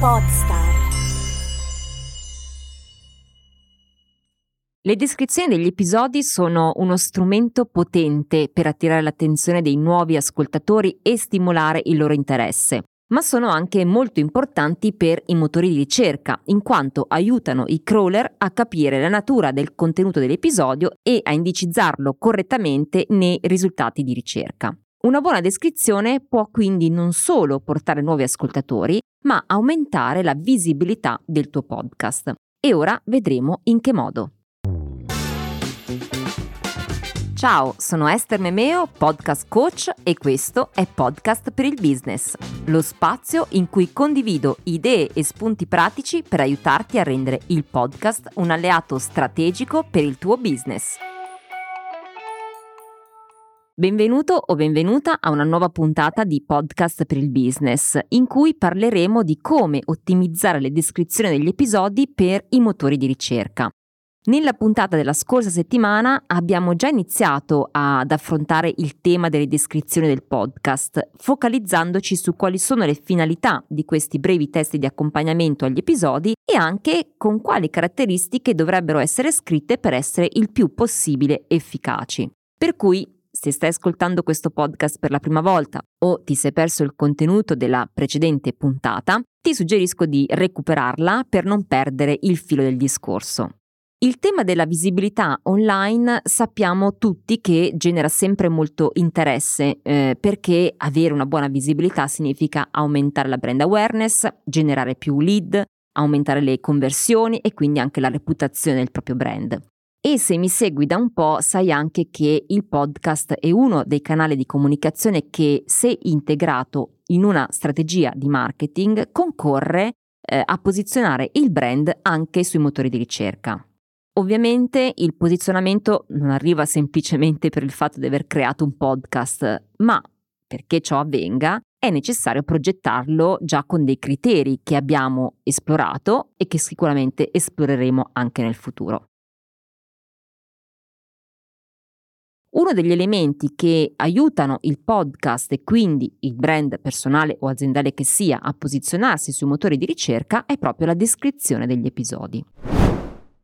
Podstar. Le descrizioni degli episodi sono uno strumento potente per attirare l'attenzione dei nuovi ascoltatori e stimolare il loro interesse, ma sono anche molto importanti per i motori di ricerca, in quanto aiutano i crawler a capire la natura del contenuto dell'episodio e a indicizzarlo correttamente nei risultati di ricerca. Una buona descrizione può quindi non solo portare nuovi ascoltatori, ma aumentare la visibilità del tuo podcast. E ora vedremo in che modo. Ciao, sono Esther Memeo, podcast coach e questo è Podcast per il Business, lo spazio in cui condivido idee e spunti pratici per aiutarti a rendere il podcast un alleato strategico per il tuo business. Benvenuto o benvenuta a una nuova puntata di Podcast per il Business, in cui parleremo di come ottimizzare le descrizioni degli episodi per i motori di ricerca. Nella puntata della scorsa settimana abbiamo già iniziato ad affrontare il tema delle descrizioni del podcast, focalizzandoci su quali sono le finalità di questi brevi testi di accompagnamento agli episodi e anche con quali caratteristiche dovrebbero essere scritte per essere il più possibile efficaci. Per cui se stai ascoltando questo podcast per la prima volta o ti sei perso il contenuto della precedente puntata, ti suggerisco di recuperarla per non perdere il filo del discorso. Il tema della visibilità online sappiamo tutti che genera sempre molto interesse eh, perché avere una buona visibilità significa aumentare la brand awareness, generare più lead, aumentare le conversioni e quindi anche la reputazione del proprio brand. E se mi segui da un po' sai anche che il podcast è uno dei canali di comunicazione che se integrato in una strategia di marketing concorre eh, a posizionare il brand anche sui motori di ricerca. Ovviamente il posizionamento non arriva semplicemente per il fatto di aver creato un podcast, ma perché ciò avvenga è necessario progettarlo già con dei criteri che abbiamo esplorato e che sicuramente esploreremo anche nel futuro. Uno degli elementi che aiutano il podcast e quindi il brand personale o aziendale che sia a posizionarsi sui motori di ricerca è proprio la descrizione degli episodi.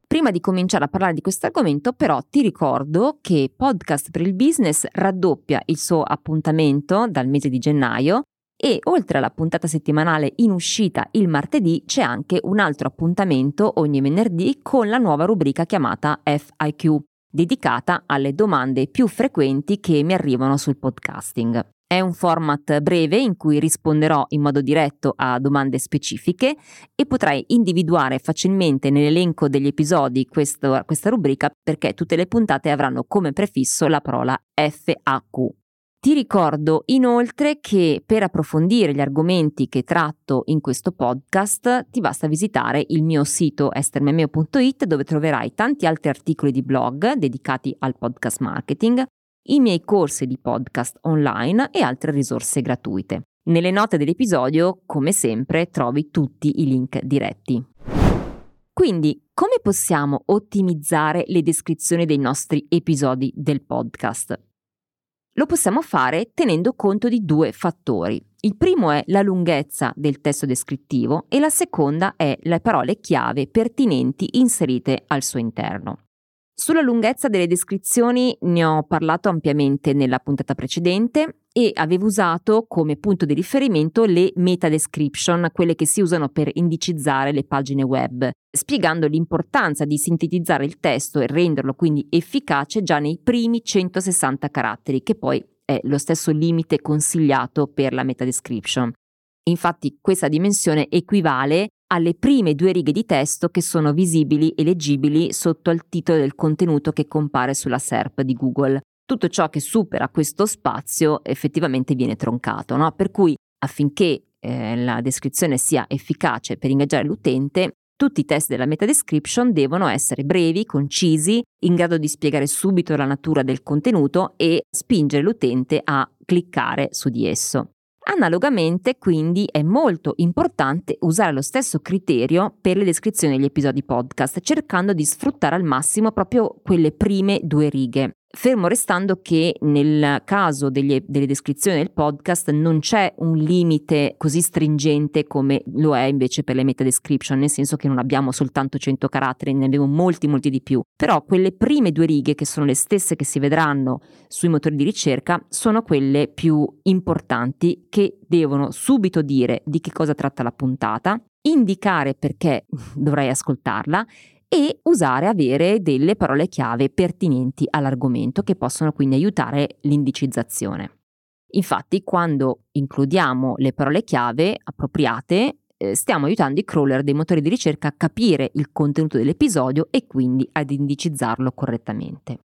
Prima di cominciare a parlare di questo argomento, però, ti ricordo che Podcast per il Business raddoppia il suo appuntamento dal mese di gennaio e oltre alla puntata settimanale in uscita il martedì c'è anche un altro appuntamento ogni venerdì con la nuova rubrica chiamata FIQ, dedicata alle domande più frequenti che mi arrivano sul podcasting. È un format breve in cui risponderò in modo diretto a domande specifiche e potrai individuare facilmente nell'elenco degli episodi questo, questa rubrica perché tutte le puntate avranno come prefisso la parola FAQ. Ti ricordo inoltre che per approfondire gli argomenti che tratto in questo podcast ti basta visitare il mio sito estermemeo.it dove troverai tanti altri articoli di blog dedicati al podcast marketing, i miei corsi di podcast online e altre risorse gratuite. Nelle note dell'episodio, come sempre, trovi tutti i link diretti. Quindi, come possiamo ottimizzare le descrizioni dei nostri episodi del podcast? Lo possiamo fare tenendo conto di due fattori. Il primo è la lunghezza del testo descrittivo e la seconda è le parole chiave pertinenti inserite al suo interno. Sulla lunghezza delle descrizioni ne ho parlato ampiamente nella puntata precedente e avevo usato come punto di riferimento le meta description, quelle che si usano per indicizzare le pagine web, spiegando l'importanza di sintetizzare il testo e renderlo quindi efficace già nei primi 160 caratteri, che poi è lo stesso limite consigliato per la meta description. Infatti questa dimensione equivale alle prime due righe di testo che sono visibili e leggibili sotto al titolo del contenuto che compare sulla SERP di Google. Tutto ciò che supera questo spazio effettivamente viene troncato, no? per cui affinché eh, la descrizione sia efficace per ingaggiare l'utente, tutti i test della meta description devono essere brevi, concisi, in grado di spiegare subito la natura del contenuto e spingere l'utente a cliccare su di esso. Analogamente, quindi, è molto importante usare lo stesso criterio per le descrizioni degli episodi podcast, cercando di sfruttare al massimo proprio quelle prime due righe. Fermo restando che nel caso degli, delle descrizioni del podcast non c'è un limite così stringente come lo è invece per le meta description, nel senso che non abbiamo soltanto 100 caratteri, ne abbiamo molti, molti di più. Però quelle prime due righe, che sono le stesse che si vedranno sui motori di ricerca, sono quelle più importanti che devono subito dire di che cosa tratta la puntata, indicare perché dovrai ascoltarla e usare, avere delle parole chiave pertinenti all'argomento che possono quindi aiutare l'indicizzazione. Infatti, quando includiamo le parole chiave appropriate, eh, stiamo aiutando i crawler dei motori di ricerca a capire il contenuto dell'episodio e quindi ad indicizzarlo correttamente.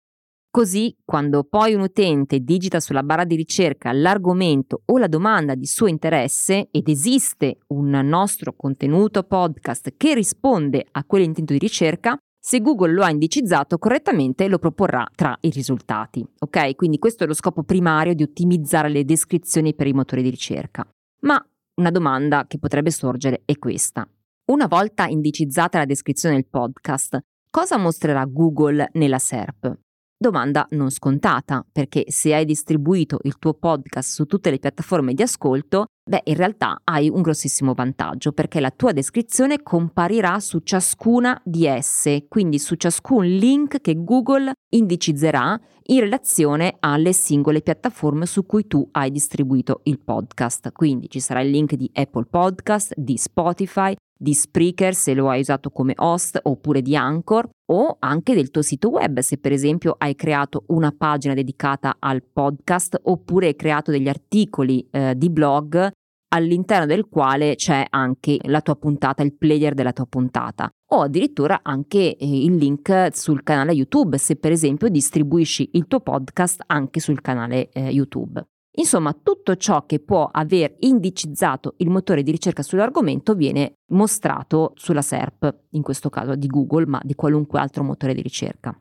Così, quando poi un utente digita sulla barra di ricerca l'argomento o la domanda di suo interesse ed esiste un nostro contenuto podcast che risponde a quell'intento di ricerca, se Google lo ha indicizzato correttamente lo proporrà tra i risultati. Ok? Quindi questo è lo scopo primario di ottimizzare le descrizioni per i motori di ricerca. Ma una domanda che potrebbe sorgere è questa. Una volta indicizzata la descrizione del podcast, cosa mostrerà Google nella SERP? Domanda non scontata, perché se hai distribuito il tuo podcast su tutte le piattaforme di ascolto, beh, in realtà hai un grossissimo vantaggio, perché la tua descrizione comparirà su ciascuna di esse, quindi su ciascun link che Google indicizzerà in relazione alle singole piattaforme su cui tu hai distribuito il podcast. Quindi ci sarà il link di Apple Podcast, di Spotify, di Spreaker se lo hai usato come host oppure di Anchor o anche del tuo sito web se per esempio hai creato una pagina dedicata al podcast oppure hai creato degli articoli eh, di blog all'interno del quale c'è anche la tua puntata, il player della tua puntata o addirittura anche eh, il link sul canale YouTube se per esempio distribuisci il tuo podcast anche sul canale eh, YouTube. Insomma, tutto ciò che può aver indicizzato il motore di ricerca sull'argomento viene mostrato sulla SERP, in questo caso di Google, ma di qualunque altro motore di ricerca.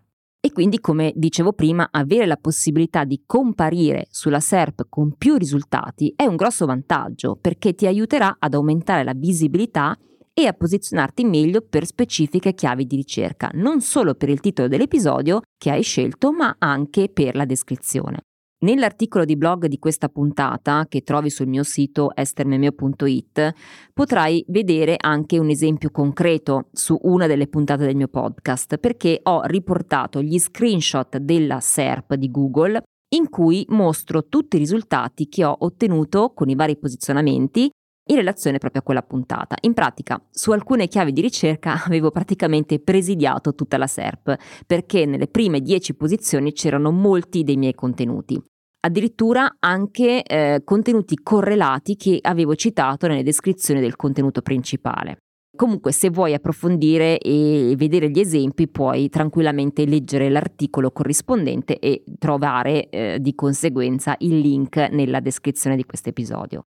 E quindi, come dicevo prima, avere la possibilità di comparire sulla SERP con più risultati è un grosso vantaggio perché ti aiuterà ad aumentare la visibilità e a posizionarti meglio per specifiche chiavi di ricerca, non solo per il titolo dell'episodio che hai scelto, ma anche per la descrizione. Nell'articolo di blog di questa puntata, che trovi sul mio sito estermemeo.it, potrai vedere anche un esempio concreto su una delle puntate del mio podcast, perché ho riportato gli screenshot della SERP di Google in cui mostro tutti i risultati che ho ottenuto con i vari posizionamenti in relazione proprio a quella puntata. In pratica, su alcune chiavi di ricerca avevo praticamente presidiato tutta la SERP, perché nelle prime 10 posizioni c'erano molti dei miei contenuti addirittura anche eh, contenuti correlati che avevo citato nelle descrizioni del contenuto principale. Comunque se vuoi approfondire e vedere gli esempi puoi tranquillamente leggere l'articolo corrispondente e trovare eh, di conseguenza il link nella descrizione di questo episodio.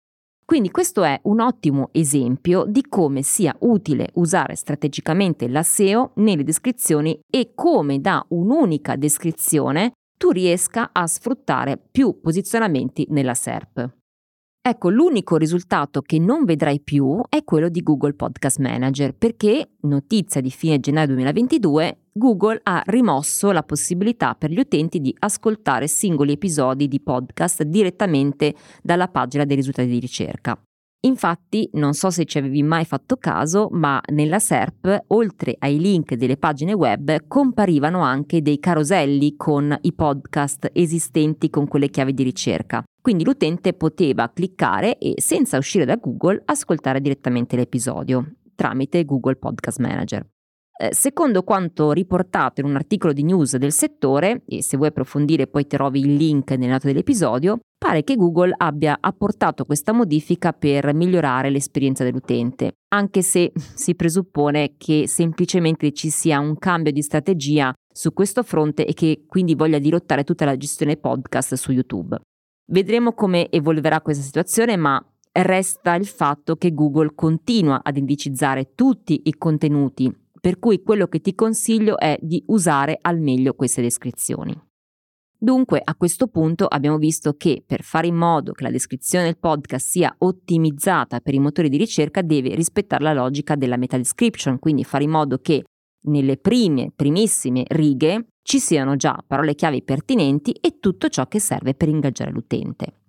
Quindi questo è un ottimo esempio di come sia utile usare strategicamente la SEO nelle descrizioni e come da un'unica descrizione tu riesca a sfruttare più posizionamenti nella SERP. Ecco, l'unico risultato che non vedrai più è quello di Google Podcast Manager, perché, notizia di fine gennaio 2022, Google ha rimosso la possibilità per gli utenti di ascoltare singoli episodi di podcast direttamente dalla pagina dei risultati di ricerca. Infatti, non so se ci avevi mai fatto caso, ma nella SERP, oltre ai link delle pagine web, comparivano anche dei caroselli con i podcast esistenti con quelle chiavi di ricerca. Quindi l'utente poteva cliccare e, senza uscire da Google, ascoltare direttamente l'episodio tramite Google Podcast Manager. Eh, secondo quanto riportato in un articolo di news del settore, e se vuoi approfondire poi trovi il link nelle note dell'episodio, pare che Google abbia apportato questa modifica per migliorare l'esperienza dell'utente, anche se si presuppone che semplicemente ci sia un cambio di strategia su questo fronte e che quindi voglia dirottare tutta la gestione podcast su YouTube. Vedremo come evolverà questa situazione, ma resta il fatto che Google continua ad indicizzare tutti i contenuti per cui quello che ti consiglio è di usare al meglio queste descrizioni. Dunque, a questo punto abbiamo visto che per fare in modo che la descrizione del podcast sia ottimizzata per i motori di ricerca deve rispettare la logica della meta description, quindi fare in modo che nelle prime, primissime righe ci siano già parole chiave pertinenti e tutto ciò che serve per ingaggiare l'utente.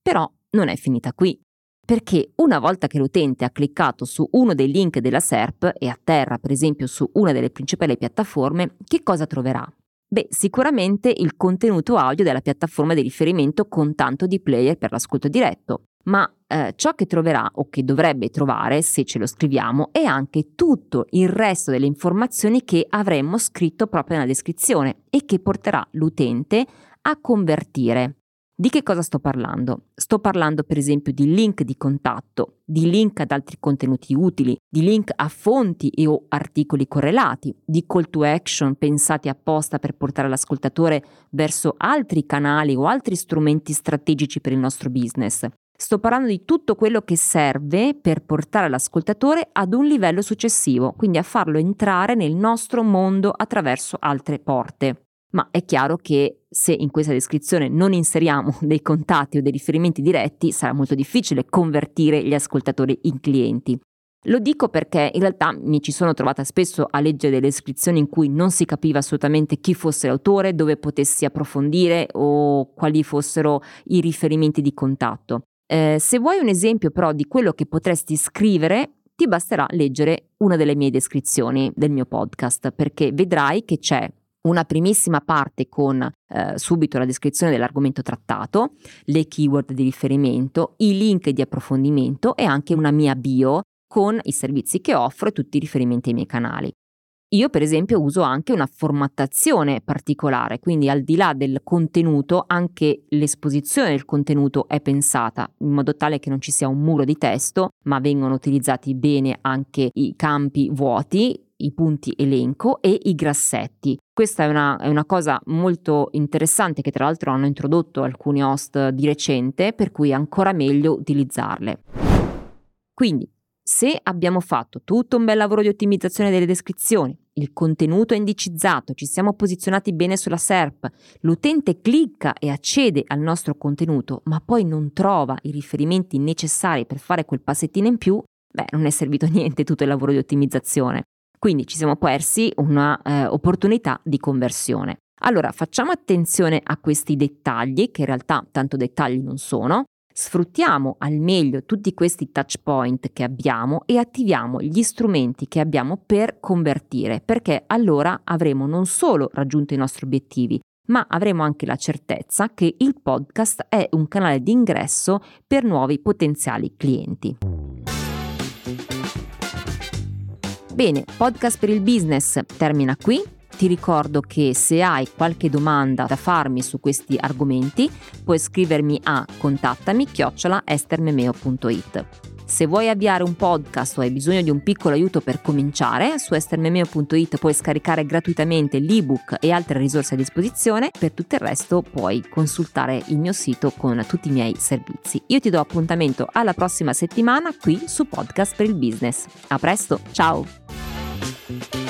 Però non è finita qui, perché una volta che l'utente ha cliccato su uno dei link della SERP e atterra per esempio su una delle principali piattaforme, che cosa troverà? Beh, sicuramente il contenuto audio della piattaforma di riferimento con tanto di player per l'ascolto diretto, ma eh, ciò che troverà o che dovrebbe trovare, se ce lo scriviamo, è anche tutto il resto delle informazioni che avremmo scritto proprio nella descrizione e che porterà l'utente a convertire. Di che cosa sto parlando? Sto parlando per esempio di link di contatto, di link ad altri contenuti utili, di link a fonti e o articoli correlati, di call to action pensati apposta per portare l'ascoltatore verso altri canali o altri strumenti strategici per il nostro business. Sto parlando di tutto quello che serve per portare l'ascoltatore ad un livello successivo, quindi a farlo entrare nel nostro mondo attraverso altre porte ma è chiaro che se in questa descrizione non inseriamo dei contatti o dei riferimenti diretti sarà molto difficile convertire gli ascoltatori in clienti. Lo dico perché in realtà mi ci sono trovata spesso a leggere delle descrizioni in cui non si capiva assolutamente chi fosse l'autore, dove potessi approfondire o quali fossero i riferimenti di contatto. Eh, se vuoi un esempio però di quello che potresti scrivere, ti basterà leggere una delle mie descrizioni del mio podcast perché vedrai che c'è una primissima parte con eh, subito la descrizione dell'argomento trattato, le keyword di riferimento, i link di approfondimento e anche una mia bio con i servizi che offro e tutti i riferimenti ai miei canali. Io per esempio uso anche una formattazione particolare, quindi al di là del contenuto anche l'esposizione del contenuto è pensata in modo tale che non ci sia un muro di testo, ma vengono utilizzati bene anche i campi vuoti i punti elenco e i grassetti. Questa è una, è una, cosa molto interessante che tra l'altro hanno introdotto alcuni host di recente, per cui è ancora meglio utilizzarle. Quindi, se abbiamo fatto tutto un bel lavoro di ottimizzazione delle descrizioni, il contenuto è indicizzato, ci siamo posizionati bene sulla SERP, l'utente clicca e accede al nostro contenuto, ma poi non trova i riferimenti necessari per fare quel passettino in più, beh, non è servito niente tutto il lavoro di ottimizzazione. Quindi ci siamo persi un'opportunità eh, di conversione. Allora facciamo attenzione a questi dettagli, che in realtà tanto dettagli non sono, sfruttiamo al meglio tutti questi touch point che abbiamo e attiviamo gli strumenti che abbiamo per convertire, perché allora avremo non solo raggiunto i nostri obiettivi, ma avremo anche la certezza che il podcast è un canale di ingresso per nuovi potenziali clienti. Bene, podcast per il business termina qui. Ti ricordo che se hai qualche domanda da farmi su questi argomenti, puoi scrivermi a contattami chiocciola estermemeo.it. Se vuoi avviare un podcast o hai bisogno di un piccolo aiuto per cominciare, su estermemeo.it puoi scaricare gratuitamente l'ebook e altre risorse a disposizione. Per tutto il resto puoi consultare il mio sito con tutti i miei servizi. Io ti do appuntamento alla prossima settimana qui su Podcast per il Business. A presto, ciao!